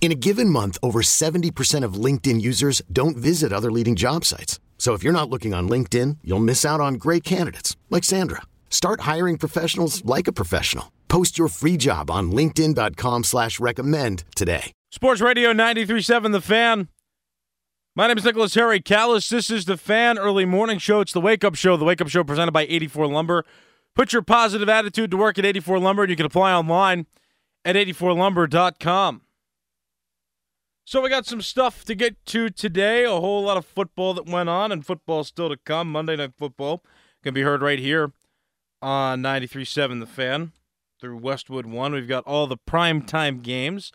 In a given month, over 70% of LinkedIn users don't visit other leading job sites. So if you're not looking on LinkedIn, you'll miss out on great candidates like Sandra. Start hiring professionals like a professional. Post your free job on LinkedIn.com slash recommend today. Sports Radio 93.7 The Fan. My name is Nicholas Harry Callas. This is The Fan Early Morning Show. It's the Wake Up Show. The Wake Up Show presented by 84 Lumber. Put your positive attitude to work at 84 Lumber, and you can apply online at 84lumber.com. So we got some stuff to get to today. A whole lot of football that went on, and football still to come. Monday Night Football can be heard right here on 93.7 The Fan through Westwood One. We've got all the prime time games: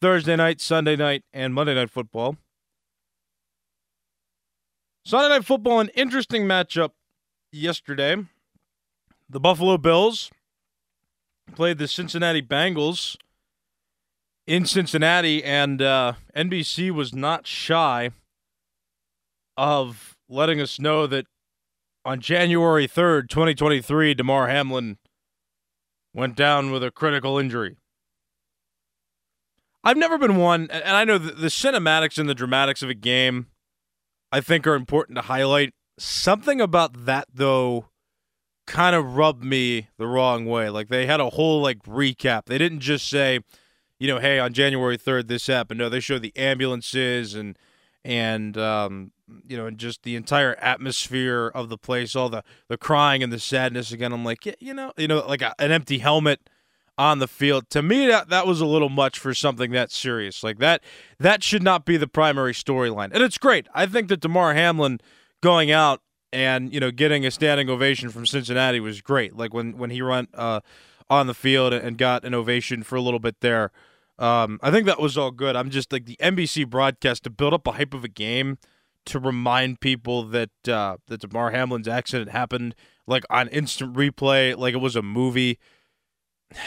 Thursday night, Sunday night, and Monday Night Football. Sunday Night Football, an interesting matchup yesterday. The Buffalo Bills played the Cincinnati Bengals in Cincinnati, and uh, NBC was not shy of letting us know that on January 3rd, 2023, Damar Hamlin went down with a critical injury. I've never been one, and I know the cinematics and the dramatics of a game, I think, are important to highlight. Something about that, though, kind of rubbed me the wrong way. Like they had a whole like recap. They didn't just say, you know, hey, on January 3rd, this happened. No, they showed the ambulances and, and, um, you know, and just the entire atmosphere of the place, all the, the crying and the sadness again. I'm like, yeah, you know, you know, like a, an empty helmet on the field. To me, that, that was a little much for something that serious. Like that, that should not be the primary storyline. And it's great. I think that Damar Hamlin going out and, you know, getting a standing ovation from Cincinnati was great. Like when, when he run, uh, on the field and got an ovation for a little bit there. Um, I think that was all good. I'm just like the NBC broadcast to build up a hype of a game to remind people that uh, that Damar Hamlin's accident happened like on instant replay, like it was a movie.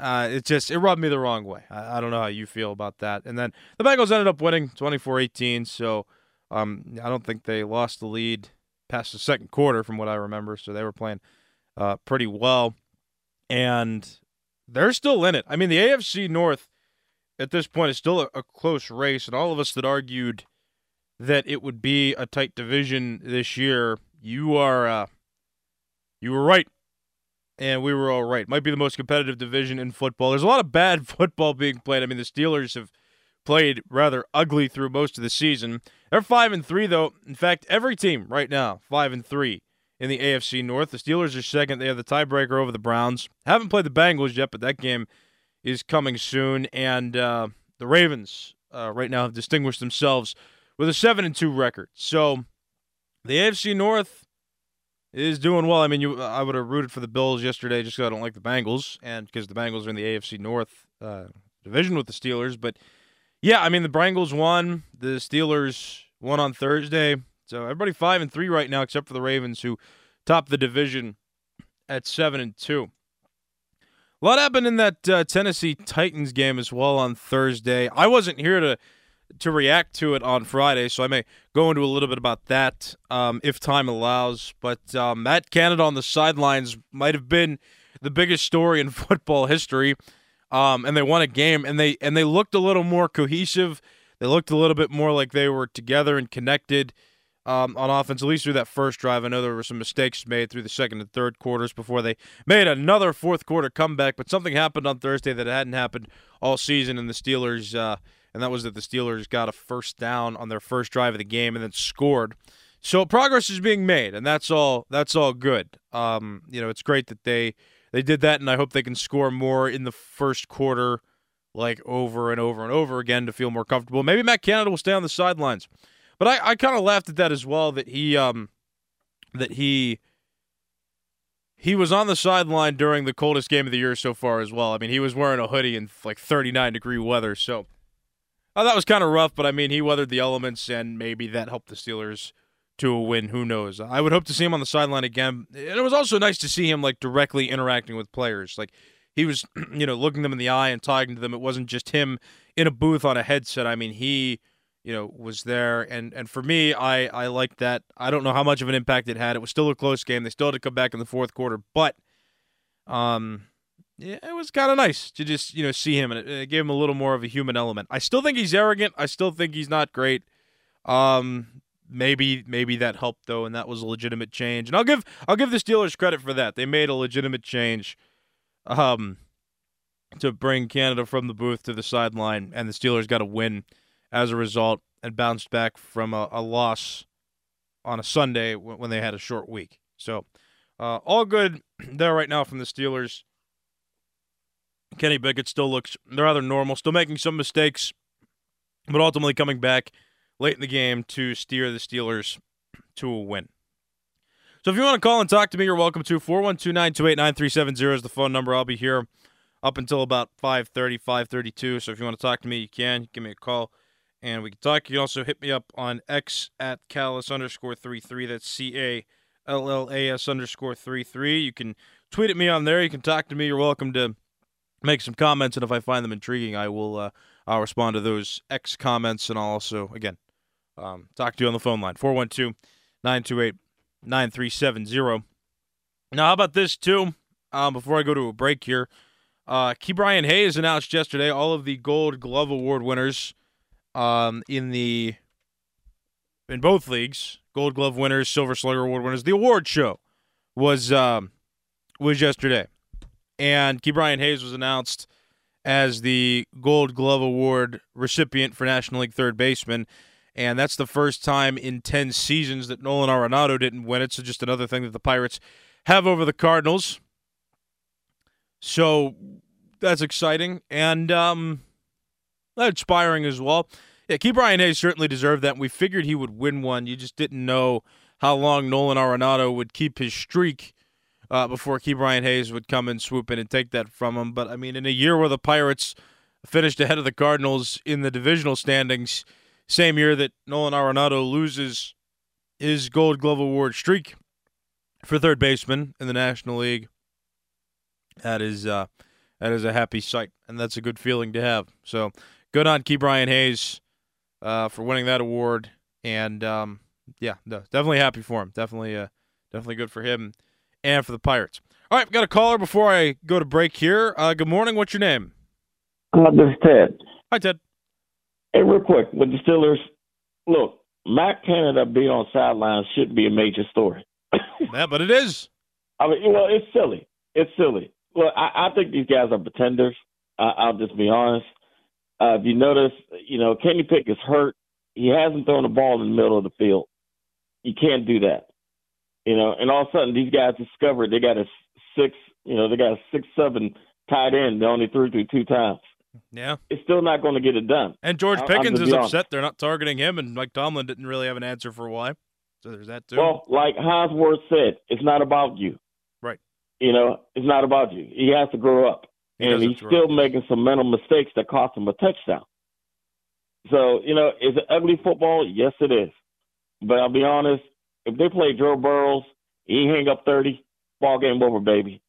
Uh, it just it rubbed me the wrong way. I, I, don't know how you feel about that. And then the Bengals ended up winning 24-18, so um, I don't think they lost the lead past the second quarter, from what I remember. So they were playing uh, pretty well and they're still in it. I mean, the AFC North at this point is still a, a, close race, and all of us that argued that it would be a tight division this year, you are uh, you were right, and we were all right. Might be the most competitive division in football. There's a lot of bad football being played. I mean, the Steelers have played rather ugly through most of the season. They're five and three though. In fact, every team right now five and three in the AFC North. The Steelers are second. They have the tiebreaker over the Browns. Haven't played the Bengals yet, but that game is coming soon. And uh, the Ravens uh, right now have distinguished themselves with a seven and two record. So the AFC North is doing well. I mean, you, I would have rooted for the Bills yesterday just because I don't like the Bengals, and because the Bengals are in the AFC North uh, division with the Steelers. But yeah, I mean, the Bengals won. The Steelers won on Thursday. So everybody five and three right now, except for the Ravens, who top the division at seven and two. A lot happened in that uh, Tennessee Titans game as well on Thursday. I wasn't here to to react to it on Friday, so I may go into a little bit about that um, if time allows. But um, Matt Canada on the sidelines might have been the biggest story in football history, um, and they won a game, and they and they looked a little more cohesive. They looked a little bit more like they were together and connected um, on offense, at least through that first drive. I know there were some mistakes made through the second and third quarters before they made another fourth quarter comeback, but something happened on Thursday that hadn't happened all season, and the Steelers, uh, and that was that the Steelers got a first down on their first drive of the game and then scored. So progress is being made, and that's all. That's all good. Um, you know, it's great that they they did that, and I hope they can score more in the first quarter, like over and over and over again to feel more comfortable. Maybe Matt Canada will stay on the sidelines. But I, I kind of laughed at that as well that he um that he he was on the sideline during the coldest game of the year so far as well. I mean, he was wearing a hoodie in like 39 degree weather. So Oh, that was kind of rough, but I mean, he weathered the elements, and maybe that helped the Steelers to a win. Who knows? I would hope to see him on the sideline again. And it was also nice to see him like directly interacting with players. Like he was, you know, looking them in the eye and talking to them. It wasn't just him in a booth on a headset. I mean, he, you know, was there. And and for me, I I liked that. I don't know how much of an impact it had. It was still a close game. They still had to come back in the fourth quarter, but um. Yeah, it was kind of nice to just you know see him, and it, it gave him a little more of a human element. I still think he's arrogant. I still think he's not great. Um, maybe maybe that helped though, and that was a legitimate change. And I'll give I'll give the Steelers credit for that. They made a legitimate change, um, to bring Canada from the booth to the sideline, and the Steelers got a win as a result and bounced back from a, a loss on a Sunday when, when they had a short week. So, uh, all good there right now from the Steelers. Kenny Pickett still looks rather normal, still making some mistakes, but ultimately coming back late in the game to steer the Steelers to a win. So if you want to call and talk to me, you're welcome to. 412-928-9370 is the phone number. I'll be here up until about 5.30, 5.32. So if you want to talk to me, you can. Give me a call, and we can talk. You can also hit me up on X at Callas underscore 33. That's C-A-L-L-A-S underscore 33. You can tweet at me on there. You can talk to me. You're welcome to make some comments, and if I find them intriguing, I will uh, I'll respond to those X comments, and I'll also, again, um, talk to you on the phone line 412 928 9370. Now, how about this, too? Um, before I go to a break here, uh, Ke'Bryan Hayes announced yesterday all of the Gold Glove Award winners um, in the in both leagues, Gold Glove winners, Silver Slugger Award winners. The award show was um, was yesterday, and Ke'Bryan Hayes was announced as the Gold Glove Award recipient for National League third baseman. And that's the first time in 10 seasons that Nolan Arenado didn't win it. So just another thing that the Pirates have over the Cardinals. So that's exciting and um, inspiring as well. Yeah, Ke'Bryan Hayes certainly deserved that. We figured he would win one. You just didn't know how long Nolan Arenado would keep his streak uh, before Ke'Bryan Hayes would come and swoop in and take that from him. But I mean, in a year where the Pirates finished ahead of the Cardinals in the divisional standings, same year that Nolan Arenado loses his Gold Glove Award streak for third baseman in the National League, that is uh, that is a happy sight, and that's a good feeling to have. So good on Ke'Bryan Hayes uh, for winning that award, and um, yeah, no, definitely happy for him. Definitely, uh, definitely good for him and for the Pirates. All right, got a caller before I go to break here. Uh, good morning. What's your name? Uh, this is Ted. Hi, Ted. Hey, real quick with the Steelers. Look, Matt Canada being on sidelines should be a major story. yeah, but it is. I mean, well, it's silly. It's silly. Well, I, I think these guys are pretenders. I, I'll just be honest. Uh, if you notice, you know, Kenny Pick is hurt. He hasn't thrown the ball in the middle of the field. You can't do that. You know, and all of a sudden these guys discovered they got a six, you know, they got a six seven tight end. They only threw through two times. Yeah, it's still not going to get it done. And George Pickens is upset they're not targeting him, and Mike Tomlin didn't really have an answer for why. So there's that too. Well, like Ward said, it's not about you. Right. You know, it's not about you. He has to grow up, He and he's still making some mental mistakes that cost him a touchdown. So you know, is it ugly football? Yes, it is. But I'll be honest, if they play Joe Burrows, he hang up thirty, ball game over, baby.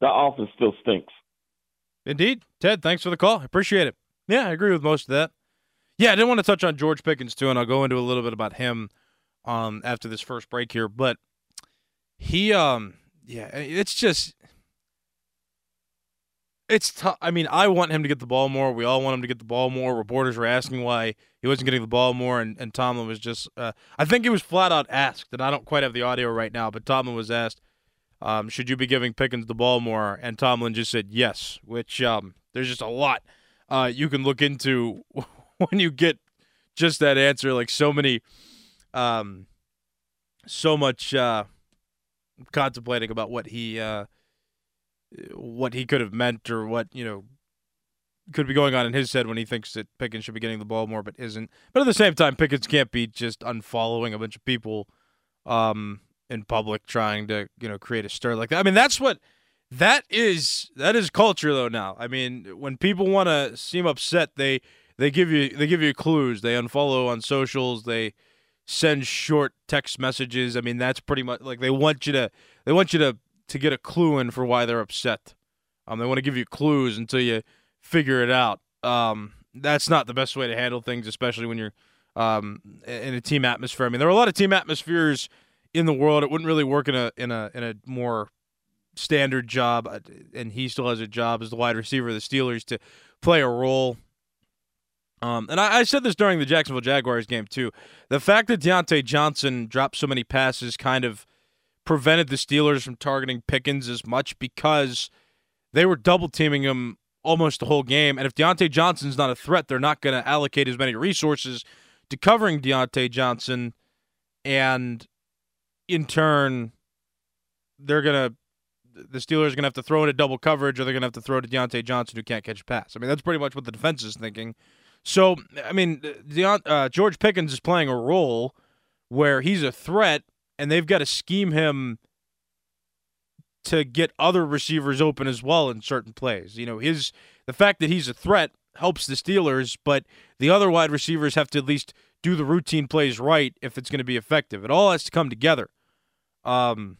The offense still stinks. Indeed. Ted, thanks for the call. Appreciate it. Yeah, I agree with most of that. Yeah, I didn't want to touch on George Pickens too, and I'll go into a little bit about him um after this first break here. But he um yeah, it's just it's tough. I mean, I want him to get the ball more. We all want him to get the ball more. Reporters were asking why he wasn't getting the ball more, and, and Tomlin was just, uh, I think he was flat out asked, and I don't quite have the audio right now, but Tomlin was asked, um, should you be giving Pickens the ball more? And Tomlin just said yes, which um, there's just a lot uh, you can look into when you get just that answer. Like so many, um, so much uh, contemplating about what he. Uh, what he could have meant or what you know could be going on in his head when he thinks that Pickens should be getting the ball more but isn't. But at the same time, Pickens can't be just unfollowing a bunch of people um, in public trying to you know create a stir like that. I mean, that's what that is. That is culture though. Now, I mean, when people want to seem upset, they they give you they give you clues. They unfollow on socials. They send short text messages. I mean, that's pretty much like they want you to they want you to to get a clue in for why they're upset. Um, they want to give you clues until you figure it out. Um, that's not the best way to handle things, especially when you're um, in a team atmosphere. I mean, there are a lot of team atmospheres in the world. It wouldn't really work in a in a in a more standard job, uh, and he still has a job as the wide receiver of the Steelers to play a role. Um, and I, I said this during the Jacksonville Jaguars game too. The fact that Diontae Johnson dropped so many passes kind of prevented the Steelers from targeting Pickens as much because they were double teaming him almost the whole game. And if Diontae Johnson's not a threat, they're not going to allocate as many resources to covering Diontae Johnson. And in turn, they're going to the Steelers are going to have to throw in a double coverage, or they're going to have to throw to Diontae Johnson, who can't catch a pass. I mean, that's pretty much what the defense is thinking. So, I mean, Deont- uh, George Pickens is playing a role where he's a threat, and they've got to scheme him to get other receivers open as well in certain plays. You know, his the fact that he's a threat helps the Steelers, but the other wide receivers have to at least do the routine plays right if it's going to be effective. It all has to come together. Um,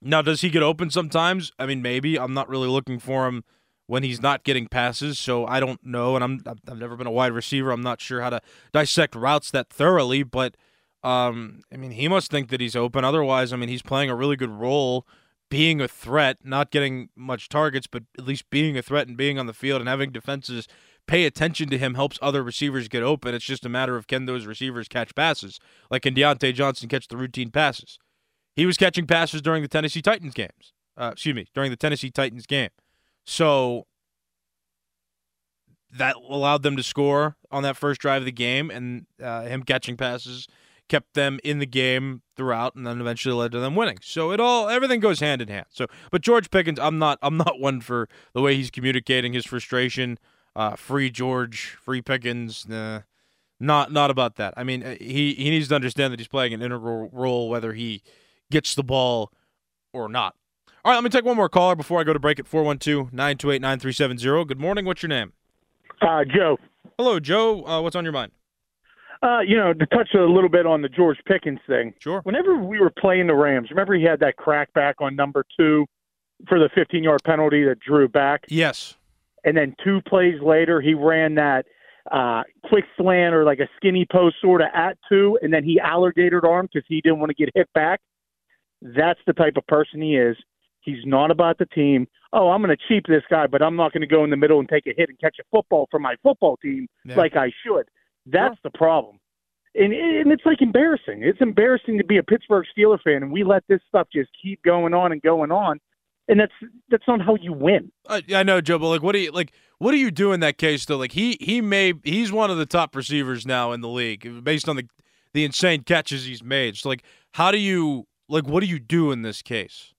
now, does he get open sometimes? I mean, maybe. I'm not really looking for him when he's not getting passes, so I don't know. And I'm I've never been a wide receiver. I'm not sure how to dissect routes that thoroughly, but um, I mean, he must think that he's open. Otherwise, I mean, he's playing a really good role, being a threat, not getting much targets, but at least being a threat and being on the field and having defenses pay attention to him helps other receivers get open. It's just a matter of can those receivers catch passes? Like can Diontae Johnson catch the routine passes? He was catching passes during the Tennessee Titans games. Uh, excuse me, during the Tennessee Titans game. So that allowed them to score on that first drive of the game, and uh, him catching passes kept them in the game throughout, and then eventually led to them winning. So it all everything goes hand in hand. So, but George Pickens, I'm not I'm not one for the way he's communicating his frustration. Uh, free George, free Pickens. Nah, not not about that. I mean, uh, he he needs to understand that he's playing an integral role, whether he gets the ball or not. All right, let me take one more caller before I go to break at 412 928 9370. Good morning. What's your name? Uh, Joe. Hello, Joe. Uh, what's on your mind? Uh, you know, to touch a little bit on the George Pickens thing. Sure. Whenever we were playing the Rams, remember he had that crackback on number two for the 15 yard penalty that drew back? Yes. And then two plays later, he ran that uh, quick slant or like a skinny post sort of at two, and then he alligator arm because he didn't want to get hit back. That's the type of person he is. He's not about the team. Oh, I'm going to cheap this guy, but I'm not going to go in the middle and take a hit and catch a football for my football team Yeah. like I should. That's the problem. And, and it's like embarrassing. It's embarrassing to be a Pittsburgh Steeler fan, and we let this stuff just keep going on and going on. And that's that's not how you win. Uh, I know, Joe, but like, what do you like? What do you do in that case? Though, like, he he may he's one of the top receivers now in the league based on the the insane catches he's made. So, like, how do you like? What do you do in this case?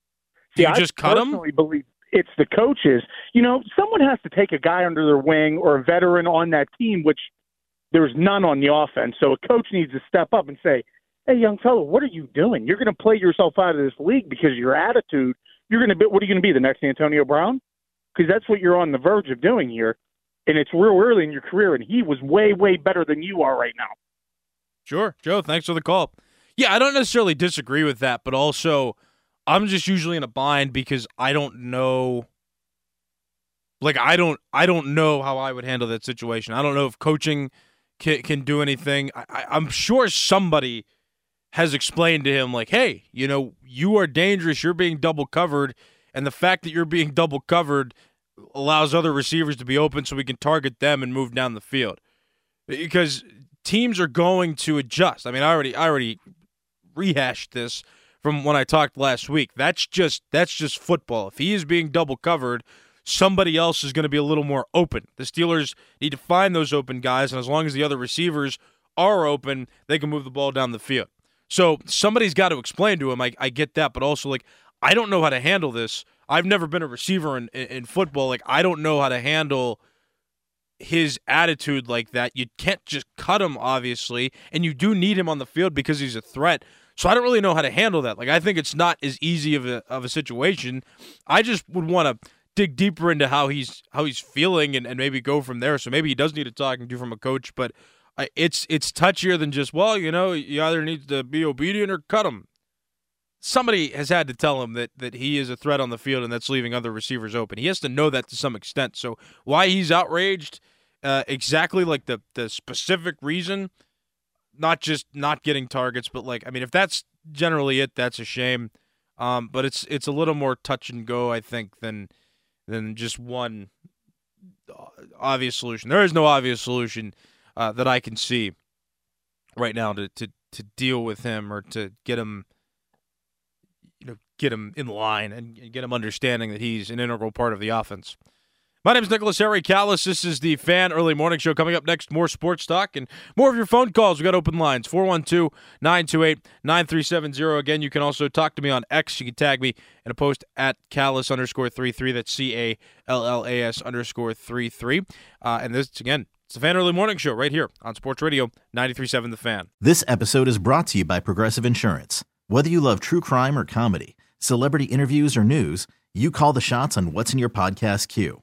Do See, you I just cut him? believe it's the coaches. You know, someone has to take a guy under their wing or a veteran on that team, which there's none on the offense. So a coach needs to step up and say, "Hey, young fellow, what are you doing? You're going to play yourself out of this league because of your attitude. You're going to be what are you going to be? The next Antonio Brown? Because that's what you're on the verge of doing here." And it's real early in your career, and he was way, way better than you are right now. Sure, Joe. Thanks for the call. Yeah, I don't necessarily disagree with that, but also I'm just usually in a bind because I don't know. Like I don't, I don't know how I would handle that situation. I don't know if coaching can, can do anything. I, I'm sure somebody has explained to him, like, "Hey, you know, you are dangerous. You're being double covered, and the fact that you're being double covered allows other receivers to be open, so we can target them and move down the field." Because teams are going to adjust. I mean, I already, I already rehashed this from when I talked last week. That's just that's just football. If he is being double covered, somebody else is going to be a little more open. The Steelers need to find those open guys, and as long as the other receivers are open, they can move the ball down the field. So somebody's got to explain to him. I, I get that, but also like I don't know how to handle this. I've never been a receiver in, in, in football. Like I don't know how to handle his attitude like that. You can't just cut him, obviously, and you do need him on the field because he's a threat. So I don't really know how to handle that. Like I think it's not as easy of a of a situation. I just would want to dig deeper into how he's how he's feeling and, and maybe go from there. So maybe he does need a talking to you from a coach, but I, it's it's touchier than just well, you know, you either need to be obedient or cut him. Somebody has had to tell him that that he is a threat on the field and that's leaving other receivers open. He has to know that to some extent. So why he's outraged, uh, exactly like the the specific reason, not just not getting targets, but like I mean, if that's generally it, that's a shame. Um, but it's it's a little more touch and go, I think, than than just one uh, obvious solution. There is no obvious solution uh, that I can see right now to, to to deal with him or to get him you know get him in line and get him understanding that he's an integral part of the offense. My name is Nicholas Harry Callas. This is the Fan Early Morning Show. Coming up next, more sports talk and more of your phone calls. we got open lines 412 928 9370. Again, you can also talk to me on X. You can tag me in a post at Callas underscore 33. That's C A L L A S underscore 33. Uh, and this, again, it's the Fan Early Morning Show right here on Sports Radio 93.7 The Fan. This episode is brought to you by Progressive Insurance. Whether you love true crime or comedy, celebrity interviews or news, you call the shots on what's in your podcast queue.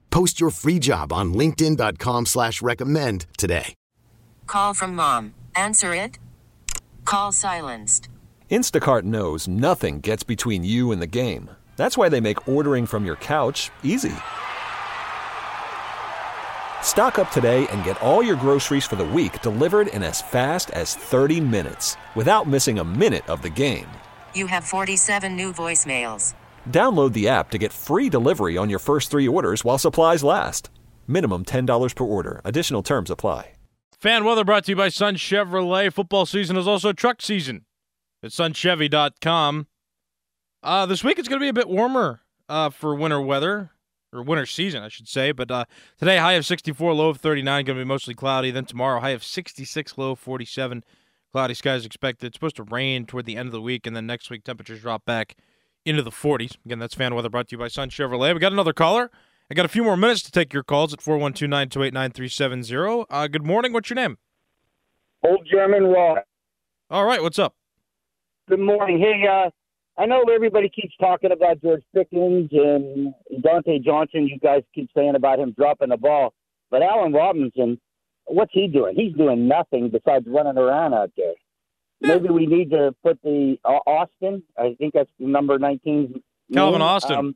Post your free job on LinkedIn.com slash recommend today. Call from mom. Answer it. Call silenced. Instacart knows nothing gets between you and the game. That's why they make ordering from your couch easy. Stock up today and get all your groceries for the week delivered in as fast as 30 minutes without missing a minute of the game. You have 47 new voicemails. Download the app to get free delivery on your first three orders while supplies last. Minimum $10 per order. Additional terms apply. Fan weather brought to you by Sun Chevrolet. Football season is also truck season at sunchevy.com. Uh, this week it's going to be a bit warmer uh, for winter weather or winter season, I should say. But uh, today, high of 64, low of 39, going to be mostly cloudy. Then tomorrow, high of 66, low of 47. Cloudy skies expected. It's supposed to rain toward the end of the week, and then next week, temperatures drop back into the 40s. Again, that's fan weather brought to you by Sun Chevrolet. We got another caller. I got a few more minutes to take your calls at 412 928 9370. Uh, good morning. What's your name? Old German Raw. All right. What's up? Good morning. Hey, uh, I know everybody keeps talking about George Pickens and Dante Johnson. You guys keep saying about him dropping the ball, but Allen Robinson, what's he doing? He's doing nothing besides running around out there. Maybe we need to put the uh, Austin. I think that's number nineteen. Calvin name. Austin. Um,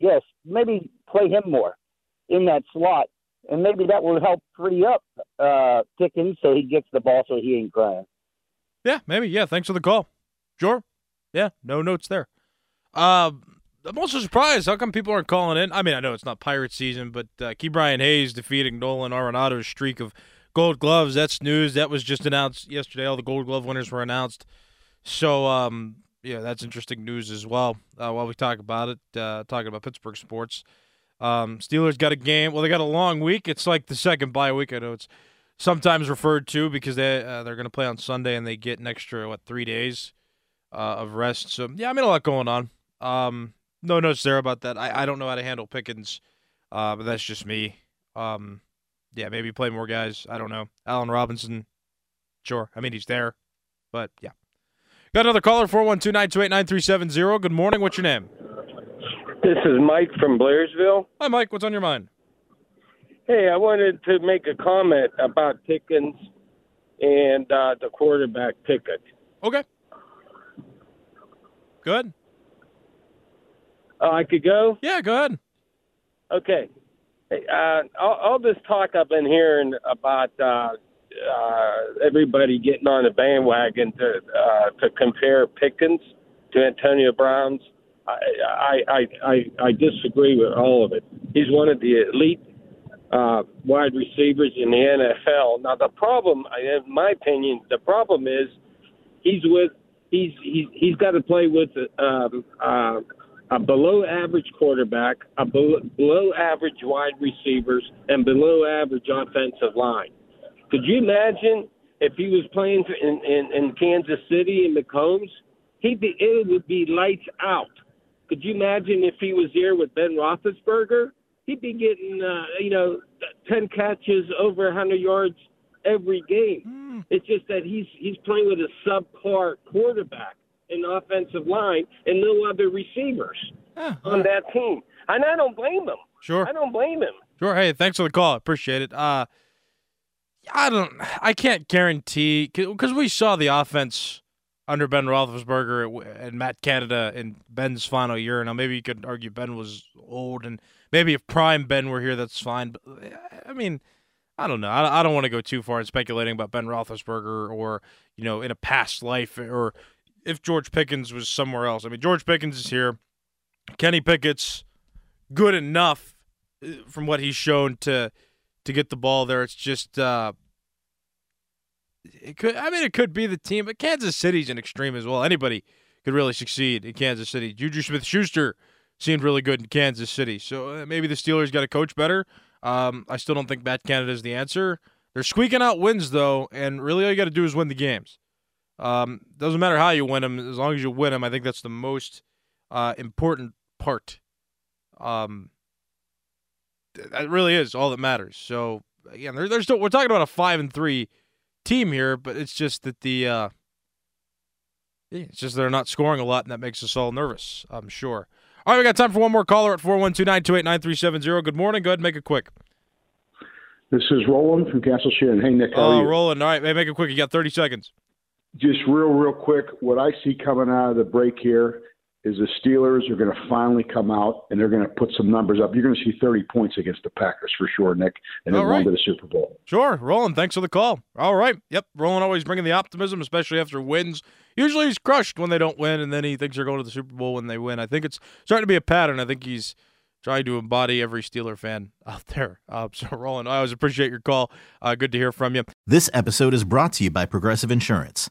yes, maybe play him more in that slot, and maybe that will help free up uh, Pickens so he gets the ball so he ain't crying. Yeah, maybe. Yeah, thanks for the call. Sure. Yeah, no notes there. Uh, I'm also surprised. How come people aren't calling in? I mean, I know it's not pirate season, but uh, Brian Hayes defeating Nolan Arenado's streak of gold gloves. That's news. That was just announced yesterday. All the gold glove winners were announced. So, um, yeah, that's interesting news as well. Uh, while we talk about it, uh, talking about Pittsburgh sports, um, Steelers got a game. Well, they got a long week. It's like the second bye week. I know it's sometimes referred to because they uh, they're going to play on Sunday and they get an extra what three days uh, of rest. So yeah, I mean a lot going on. Um, no notes there about that. I, I don't know how to handle Pickens, uh, but that's just me. Um, yeah, maybe play more guys. I don't know. Allen Robinson, sure. I mean he's there, but yeah. Got another caller 412-928-9370. Good morning. What's your name? This is Mike from Blairsville. Hi, Mike. What's on your mind? Hey, I wanted to make a comment about Pickens and uh, the quarterback Pickett. Okay. Good. Uh, I could go. Yeah, go ahead. Okay. Uh, all, all this talk I've been hearing about uh, uh, everybody getting on the bandwagon to uh, to compare Pickens to Antonio Brown's. I, I I I I disagree with all of it. He's one of the elite uh, wide receivers in the NFL. Now the problem, in my opinion, the problem is he's with he's he's he's got to play with um, uh, a below average quarterback, a below, below average wide receivers, and below average offensive line. Could you imagine if he was playing in, in, in Kansas City in Mahomes? He'd be it would be lights out. Could you imagine if he was here with Ben Roethlisberger? He'd be getting uh, you know ten catches over 100 yards every game. Mm. It's just that he's he's playing with a subpar quarterback in offensive line and no other receivers on that team. And I don't blame him. Sure. I don't blame him. Sure. Hey, thanks for the call. Appreciate it. Uh, I don't. I can't guarantee because we saw the offense under Ben Roethlisberger and Matt Canada in Ben's final year. Now maybe you could argue Ben was old, and maybe if prime Ben were here, that's fine. But I mean, I don't know. I, I don't want to go too far in speculating about Ben Roethlisberger or you know in a past life or if George Pickens was somewhere else. I mean, George Pickens is here. Kenny Pickett's good enough uh, from what he's shown to to get the ball there. It's just uh it could I mean it could be the team, but Kansas City's an extreme as well. Anybody could really succeed in Kansas City. Juju Smith Schuster seemed really good in Kansas City. So uh, maybe the Steelers got to coach better. Um, I still don't think Matt Canada is the answer. They're squeaking out wins though, and really all you got to do is win the games. Um, doesn't matter how you win them, as long as you win them. I think that's the most uh, important part. Um, that really is all that matters. So again, they're, they're still we're talking about a five and three team here, but it's just that the uh, it's just they're not scoring a lot, and that makes us all nervous. I'm sure. All right, we got time for one more caller at 412-928-9370. Good morning. Go ahead and make it quick. This is Roland from Castle Shannon. Hey, Nick. How oh, are? Roland. All right, make it quick. You got 30 seconds just real, real quick, what I see coming out of the break here is the Steelers are going to finally come out and they're going to put some numbers up. You're going to see 30 points against the Packers for sure, Nick, and then right. run to the Super Bowl. Sure. Roland, thanks for the call. All right. Yep. Roland always bringing the optimism, especially after wins. Usually he's crushed when they don't win, and then he thinks they're going to the Super Bowl when they win. I think it's starting to be a pattern. I think he's trying to embody every Steeler fan out there. Uh, so, Roland, I always appreciate your call. Uh, good to hear from you. This episode is brought to you by Progressive Insurance.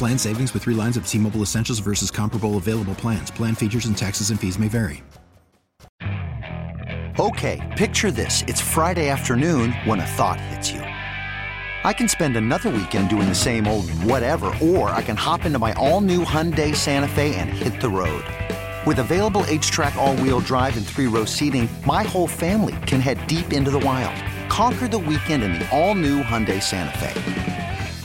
Plan savings with 3 lines of T-Mobile Essentials versus comparable available plans. Plan features and taxes and fees may vary. Okay, picture this. It's Friday afternoon when a thought hits you. I can spend another weekend doing the same old whatever, or I can hop into my all-new Hyundai Santa Fe and hit the road. With available H-Track all-wheel drive and three-row seating, my whole family can head deep into the wild. Conquer the weekend in the all-new Hyundai Santa Fe.